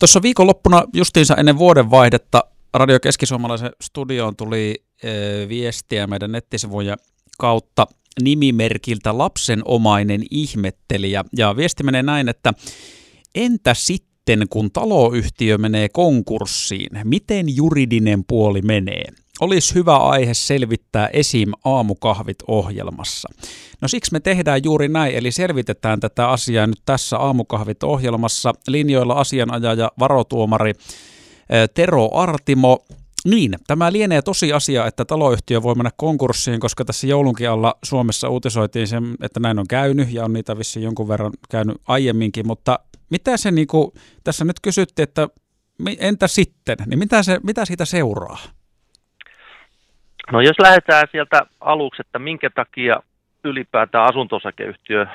Tuossa viikonloppuna justiinsa ennen vuodenvaihdetta Radio Keski-Suomalaisen studioon tuli e, viestiä meidän nettisivujen kautta nimimerkiltä lapsenomainen ihmettelijä. Ja viesti menee näin, että entä sitten kun taloyhtiö menee konkurssiin, miten juridinen puoli menee? Olisi hyvä aihe selvittää esim. aamukahvit ohjelmassa. No siksi me tehdään juuri näin, eli selvitetään tätä asiaa nyt tässä aamukahvit ohjelmassa. Linjoilla asianajaja varotuomari Tero Artimo. Niin, tämä lienee tosi asia, että taloyhtiö voi mennä konkurssiin, koska tässä joulunkin alla Suomessa uutisoitiin sen, että näin on käynyt ja on niitä vissiin jonkun verran käynyt aiemminkin, mutta mitä se niin kuin, tässä nyt kysyttiin, että entä sitten, niin mitä, se, mitä siitä seuraa? No jos lähdetään sieltä aluksi, että minkä takia ylipäätään asuntosakeyhtiö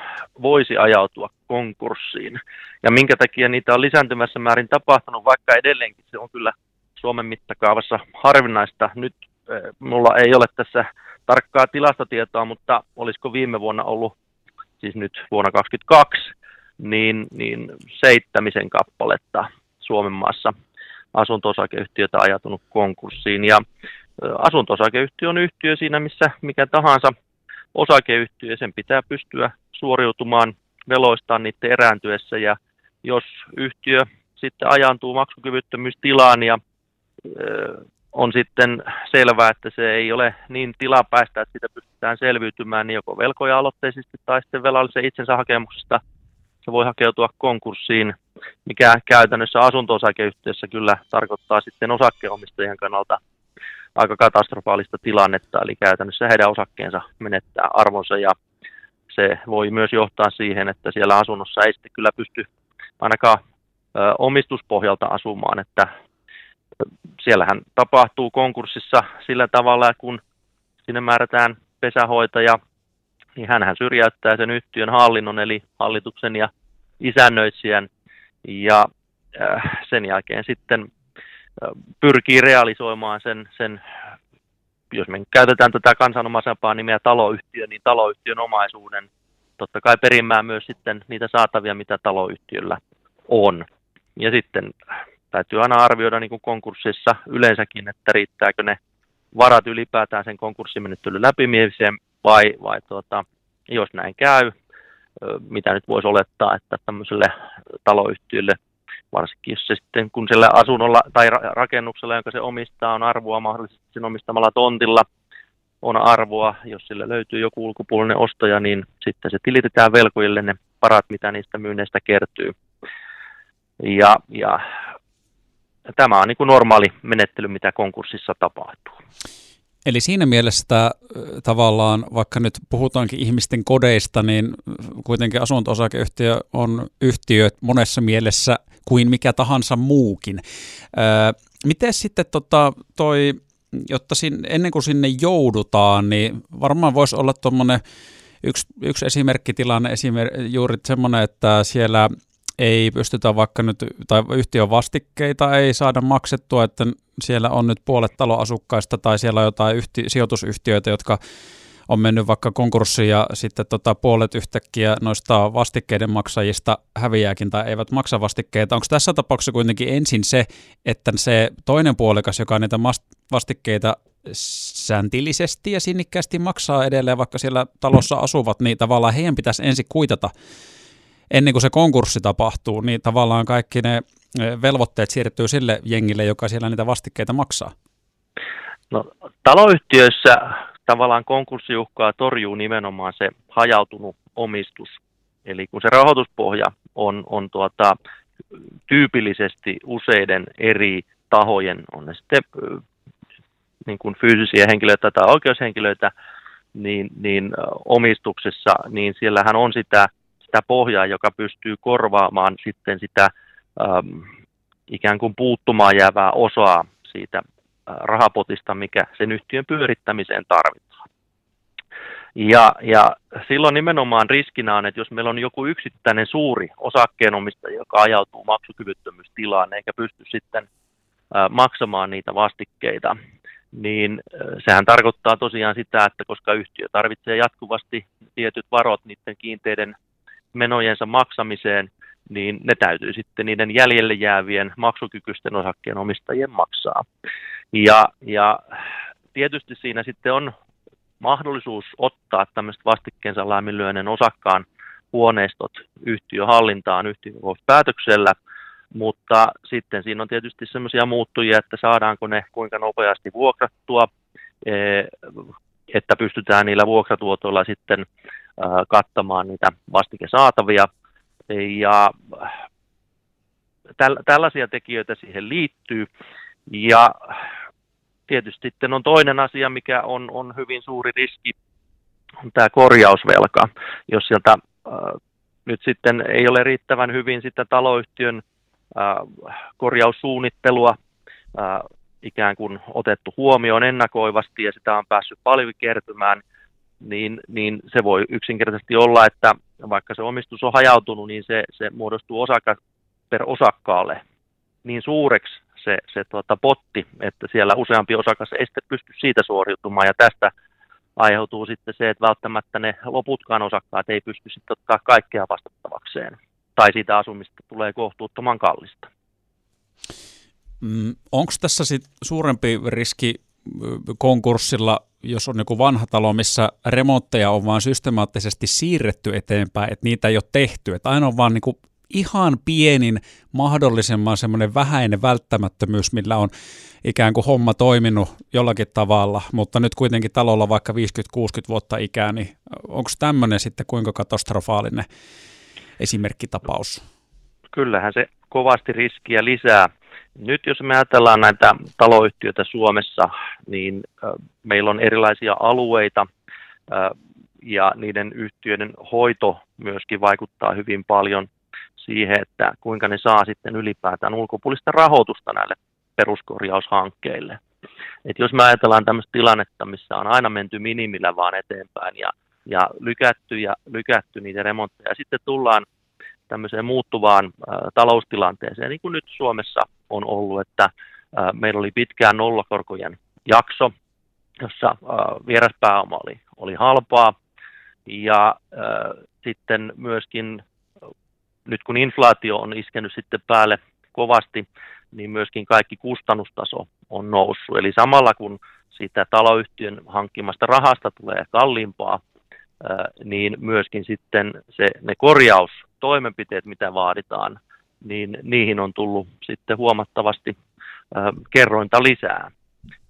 voisi ajautua konkurssiin ja minkä takia niitä on lisääntymässä määrin tapahtunut, vaikka edelleenkin se on kyllä Suomen mittakaavassa harvinaista. Nyt eh, mulla ei ole tässä tarkkaa tilastotietoa, mutta olisiko viime vuonna ollut, siis nyt vuonna 2022, niin, niin seittämisen kappaletta Suomen maassa asunto-osakeyhtiötä ajatunut konkurssiin. Ja asunto-osakeyhtiö on yhtiö siinä, missä mikä tahansa osakeyhtiö, sen pitää pystyä suoriutumaan veloistaan niiden erääntyessä. Ja jos yhtiö sitten ajantuu maksukyvyttömyystilaan ja on sitten selvää, että se ei ole niin tilapäistä, että sitä pystytään selviytymään niin joko velkoja-aloitteisesti tai sitten velallisen itsensä hakemuksesta se voi hakeutua konkurssiin, mikä käytännössä asunto-osakeyhtiössä kyllä tarkoittaa sitten osakkeenomistajien kannalta aika katastrofaalista tilannetta, eli käytännössä heidän osakkeensa menettää arvonsa ja se voi myös johtaa siihen, että siellä asunnossa ei sitten kyllä pysty ainakaan omistuspohjalta asumaan, että siellähän tapahtuu konkurssissa sillä tavalla, kun sinne määrätään pesähoitaja, niin hän syrjäyttää sen yhtiön hallinnon, eli hallituksen ja isännöitsijän, ja sen jälkeen sitten pyrkii realisoimaan sen, sen, jos me käytetään tätä kansanomaisempaa nimeä taloyhtiö, niin taloyhtiön omaisuuden, totta kai perimään myös sitten niitä saatavia, mitä taloyhtiöllä on. Ja sitten täytyy aina arvioida niin kuin konkurssissa yleensäkin, että riittääkö ne varat ylipäätään sen konkurssimenettelyn läpimiemiseen vai, vai tuota, jos näin käy, mitä nyt voisi olettaa, että tämmöiselle taloyhtiölle varsinkin jos se sitten, kun sillä asunnolla tai rakennuksella, jonka se omistaa, on arvoa mahdollisesti sen omistamalla tontilla, on arvoa, jos sillä löytyy joku ulkopuolinen ostaja, niin sitten se tilitetään velkojille ne parat, mitä niistä myynneistä kertyy. Ja, ja tämä on niin kuin normaali menettely, mitä konkurssissa tapahtuu. Eli siinä mielessä tavallaan, vaikka nyt puhutaankin ihmisten kodeista, niin kuitenkin asunto-osakeyhtiö on yhtiö monessa mielessä kuin mikä tahansa muukin. miten sitten tota, toi, jotta sin, ennen kuin sinne joudutaan, niin varmaan voisi olla tuommoinen yksi, yksi esimerkkitilanne esimer, juuri semmoinen, että siellä ei pystytä vaikka nyt, tai yhtiön vastikkeita ei saada maksettua, että siellä on nyt puolet taloasukkaista tai siellä on jotain yhti, sijoitusyhtiöitä, jotka on mennyt vaikka konkurssiin ja sitten tota puolet yhtäkkiä noista vastikkeiden maksajista häviääkin tai eivät maksa vastikkeita. Onko tässä tapauksessa kuitenkin ensin se, että se toinen puolikas, joka niitä vastikkeita sääntillisesti ja sinnikkäästi maksaa edelleen, vaikka siellä talossa asuvat, niin tavallaan heidän pitäisi ensin kuitata ennen kuin se konkurssi tapahtuu, niin tavallaan kaikki ne velvoitteet siirtyy sille jengille, joka siellä niitä vastikkeita maksaa? No, taloyhtiöissä tavallaan konkurssiuhkaa torjuu nimenomaan se hajautunut omistus. Eli kun se rahoituspohja on, on tuota, tyypillisesti useiden eri tahojen, on ne sitten niin kuin fyysisiä henkilöitä tai oikeushenkilöitä, niin, niin omistuksessa, niin siellähän on sitä, sitä pohjaa, joka pystyy korvaamaan sitten sitä äm, ikään kuin puuttumaan jäävää osaa siitä rahapotista, mikä sen yhtiön pyörittämiseen tarvitaan. Ja, ja silloin nimenomaan riskinä on, että jos meillä on joku yksittäinen suuri osakkeenomistaja, joka ajautuu maksukyvyttömyystilaan eikä pysty sitten maksamaan niitä vastikkeita, niin sehän tarkoittaa tosiaan sitä, että koska yhtiö tarvitsee jatkuvasti tietyt varot niiden kiinteiden menojensa maksamiseen, niin ne täytyy sitten niiden jäljelle jäävien maksukykyisten osakkeen omistajien maksaa. Ja, ja tietysti siinä sitten on mahdollisuus ottaa tämmöistä vastikkeensa laiminlyöneen osakkaan huoneistot yhtiöhallintaan yhtiökokouspäätöksellä, mutta sitten siinä on tietysti semmoisia muuttujia, että saadaanko ne kuinka nopeasti vuokrattua, e, että pystytään niillä vuokratuotoilla sitten kattamaan niitä vastikesaatavia. Ja tällaisia tekijöitä siihen liittyy. Ja tietysti sitten on toinen asia, mikä on, on hyvin suuri riski, on tämä korjausvelka. Jos sieltä äh, nyt sitten ei ole riittävän hyvin sitä taloyhtiön äh, korjaussuunnittelua äh, ikään kuin otettu huomioon ennakoivasti ja sitä on päässyt paljon kertymään, niin, niin se voi yksinkertaisesti olla, että vaikka se omistus on hajautunut, niin se, se muodostuu osaka per osakkaalle niin suureksi, se, se tuota, potti, että siellä useampi osakas ei sitten pysty siitä suoriutumaan. Ja tästä aiheutuu sitten se, että välttämättä ne loputkaan osakkaat ei pysty sitten ottaa kaikkea vastattavakseen. Tai siitä asumista tulee kohtuuttoman kallista. Mm, Onko tässä sitten suurempi riski konkurssilla, jos on joku vanha talo, missä remontteja on vaan systemaattisesti siirretty eteenpäin, että niitä ei ole tehty, että aina on vaan niin ihan pienin mahdollisimman semmoinen vähäinen välttämättömyys, millä on ikään kuin homma toiminut jollakin tavalla, mutta nyt kuitenkin talolla vaikka 50-60 vuotta ikää, niin onko tämmöinen sitten kuinka katastrofaalinen esimerkkitapaus? Kyllähän se kovasti riskiä lisää. Nyt jos me ajatellaan näitä taloyhtiöitä Suomessa, niin meillä on erilaisia alueita ja niiden yhtiöiden hoito myöskin vaikuttaa hyvin paljon siihen, että kuinka ne saa sitten ylipäätään ulkopuolista rahoitusta näille peruskorjaushankkeille. Et jos me ajatellaan tämmöistä tilannetta, missä on aina menty minimillä vaan eteenpäin ja, ja lykätty ja lykätty niitä remontteja, ja sitten tullaan tämmöiseen muuttuvaan ä, taloustilanteeseen, niin kuin nyt Suomessa on ollut, että ä, meillä oli pitkään nollakorkojen jakso, jossa ä, vieraspääoma oli, oli halpaa, ja ä, sitten myöskin nyt kun inflaatio on iskenyt sitten päälle kovasti, niin myöskin kaikki kustannustaso on noussut. Eli samalla kun siitä taloyhtiön hankkimasta rahasta tulee kalliimpaa, niin myöskin sitten se, ne korjaustoimenpiteet, mitä vaaditaan, niin niihin on tullut sitten huomattavasti kerrointa lisää.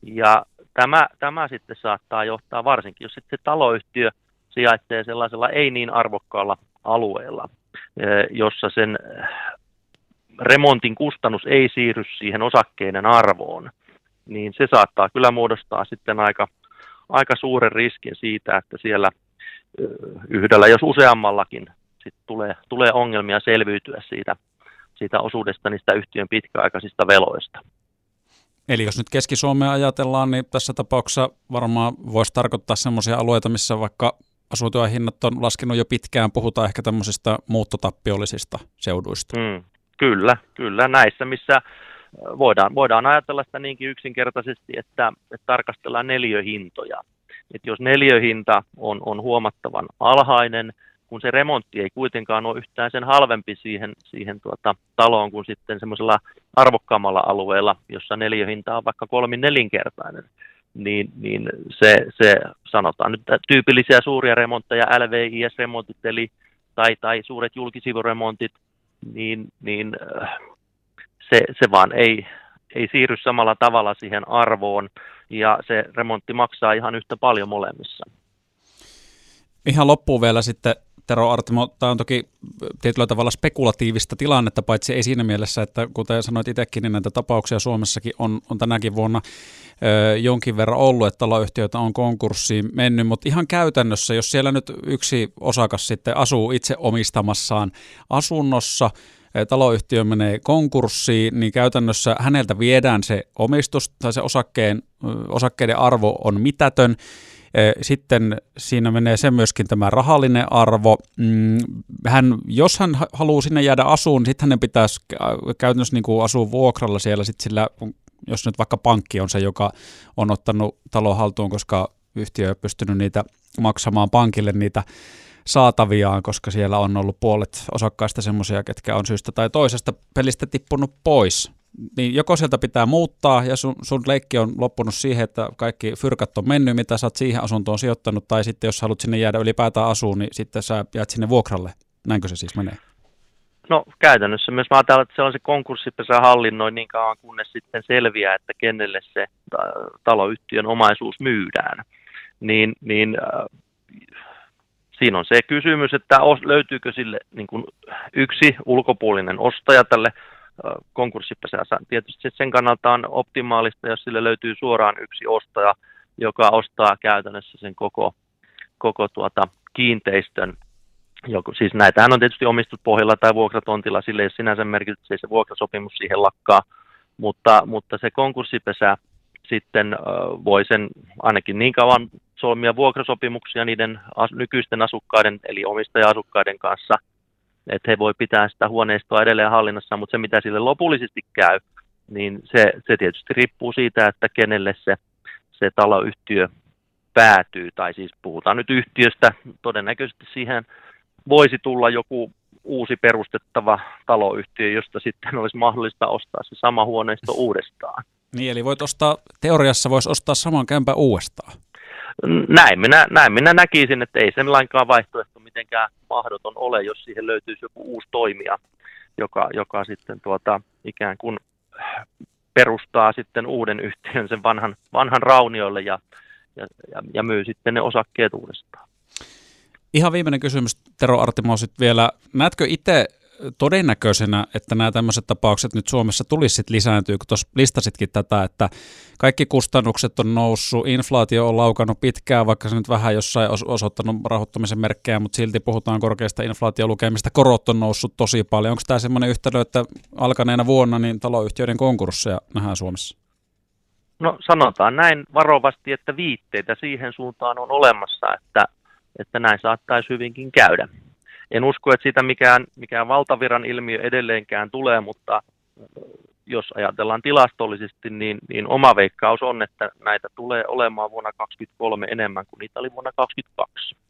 Ja tämä, tämä sitten saattaa johtaa varsinkin, jos sitten taloyhtiö sijaitsee sellaisella ei niin arvokkaalla alueella, jossa sen remontin kustannus ei siirry siihen osakkeiden arvoon, niin se saattaa kyllä muodostaa sitten aika, aika suuren riskin siitä, että siellä yhdellä, jos useammallakin, sit tulee, tulee ongelmia selviytyä siitä, siitä osuudesta niistä yhtiön pitkäaikaisista veloista. Eli jos nyt Keski-Suomea ajatellaan, niin tässä tapauksessa varmaan voisi tarkoittaa sellaisia alueita, missä vaikka asuntojen hinnat on laskenut jo pitkään, puhutaan ehkä tämmöisistä muuttotappiollisista seuduista. Mm, kyllä, kyllä näissä, missä voidaan, voidaan ajatella sitä niinkin yksinkertaisesti, että, että tarkastellaan neliöhintoja. Et jos neliöhinta on, on huomattavan alhainen, kun se remontti ei kuitenkaan ole yhtään sen halvempi siihen, siihen tuota, taloon kuin sitten semmoisella arvokkaammalla alueella, jossa neliöhinta on vaikka kolmin nelinkertainen, niin, niin se, se sanotaan nyt tyypillisiä suuria remontteja, LVIS-remontit eli, tai, tai suuret julkisivuremontit, niin, niin äh, se, se vaan ei, ei siirry samalla tavalla siihen arvoon ja se remontti maksaa ihan yhtä paljon molemmissa. Ihan loppuun vielä sitten Tero Artimo, tämä on toki tietyllä tavalla spekulatiivista tilannetta, paitsi ei siinä mielessä, että kuten sanoit itsekin, niin näitä tapauksia Suomessakin on, on tänäkin vuonna jonkin verran ollut, että taloyhtiöitä on konkurssiin mennyt, mutta ihan käytännössä, jos siellä nyt yksi osakas sitten asuu itse omistamassaan asunnossa, taloyhtiö menee konkurssiin, niin käytännössä häneltä viedään se omistus tai se osakkeen, osakkeiden arvo on mitätön, sitten siinä menee se myöskin tämä rahallinen arvo. Mm, hän, jos hän haluaa sinne jäädä asuun, niin sitten hänen pitäisi käytännössä niin kuin asua vuokralla siellä sit sillä, jos nyt vaikka pankki on se, joka on ottanut talon haltuun, koska yhtiö ei pystynyt niitä maksamaan pankille niitä saataviaan, koska siellä on ollut puolet osakkaista semmoisia, ketkä on syystä tai toisesta pelistä tippunut pois. Niin joko sieltä pitää muuttaa ja sun, sun leikki on loppunut siihen, että kaikki fyrkat on mennyt, mitä sä oot siihen asuntoon sijoittanut, tai sitten jos haluat sinne jäädä ylipäätään asuun, niin sitten sä jäät sinne vuokralle. Näinkö se siis menee? No käytännössä myös mä ajatellaan, että se on se konkurssipesä hallinnoi niin kauan, kunnes sitten selviää, että kenelle se taloyhtiön omaisuus myydään. Niin, niin äh, siinä on se kysymys, että löytyykö sille niin kuin yksi ulkopuolinen ostaja tälle äh, konkurssipesäänsä. Tietysti sen kannalta on optimaalista, jos sille löytyy suoraan yksi ostaja, joka ostaa käytännössä sen koko, koko tuota kiinteistön Joku, siis näitähän on tietysti omistuspohjalla tai vuokratontilla, sille ei sinänsä merkitys, se vuokrasopimus siihen lakkaa, mutta, mutta se konkurssipesä sitten äh, voi sen ainakin niin kauan solmia vuokrasopimuksia niiden as, nykyisten asukkaiden, eli omistaja-asukkaiden kanssa, että he voi pitää sitä huoneistoa edelleen hallinnassa, mutta se mitä sille lopullisesti käy, niin se, se tietysti riippuu siitä, että kenelle se, se taloyhtiö päätyy, tai siis puhutaan nyt yhtiöstä, todennäköisesti siihen voisi tulla joku uusi perustettava taloyhtiö, josta sitten olisi mahdollista ostaa se sama huoneisto uudestaan. Niin, eli voit ostaa, teoriassa voisi ostaa saman kämpän uudestaan. Näin minä, näin minä näkisin, että ei sen lainkaan vaihtoehto mitenkään mahdoton ole, jos siihen löytyisi joku uusi toimija, joka, joka sitten tuota, ikään kuin perustaa sitten uuden yhtiön sen vanhan, vanhan raunioille ja, ja, ja, ja myy sitten ne osakkeet uudestaan. Ihan viimeinen kysymys, Tero Artimo, vielä. Näetkö itse todennäköisenä, että nämä tämmöiset tapaukset nyt Suomessa tulisi lisääntyä, kun tuossa listasitkin tätä, että kaikki kustannukset on noussut, inflaatio on laukannut pitkään, vaikka se nyt vähän jossain os- osoittanut rahoittamisen merkkejä, mutta silti puhutaan korkeasta inflaatiolukemista, korot on noussut tosi paljon. Onko tämä semmoinen yhtälö, että alkaneena vuonna niin taloyhtiöiden konkursseja nähdään Suomessa? No sanotaan näin varovasti, että viitteitä siihen suuntaan on olemassa, että että näin saattaisi hyvinkin käydä. En usko, että siitä mikään, mikään valtaviran ilmiö edelleenkään tulee, mutta jos ajatellaan tilastollisesti, niin, niin oma veikkaus on, että näitä tulee olemaan vuonna 2023 enemmän kuin niitä oli vuonna 2022.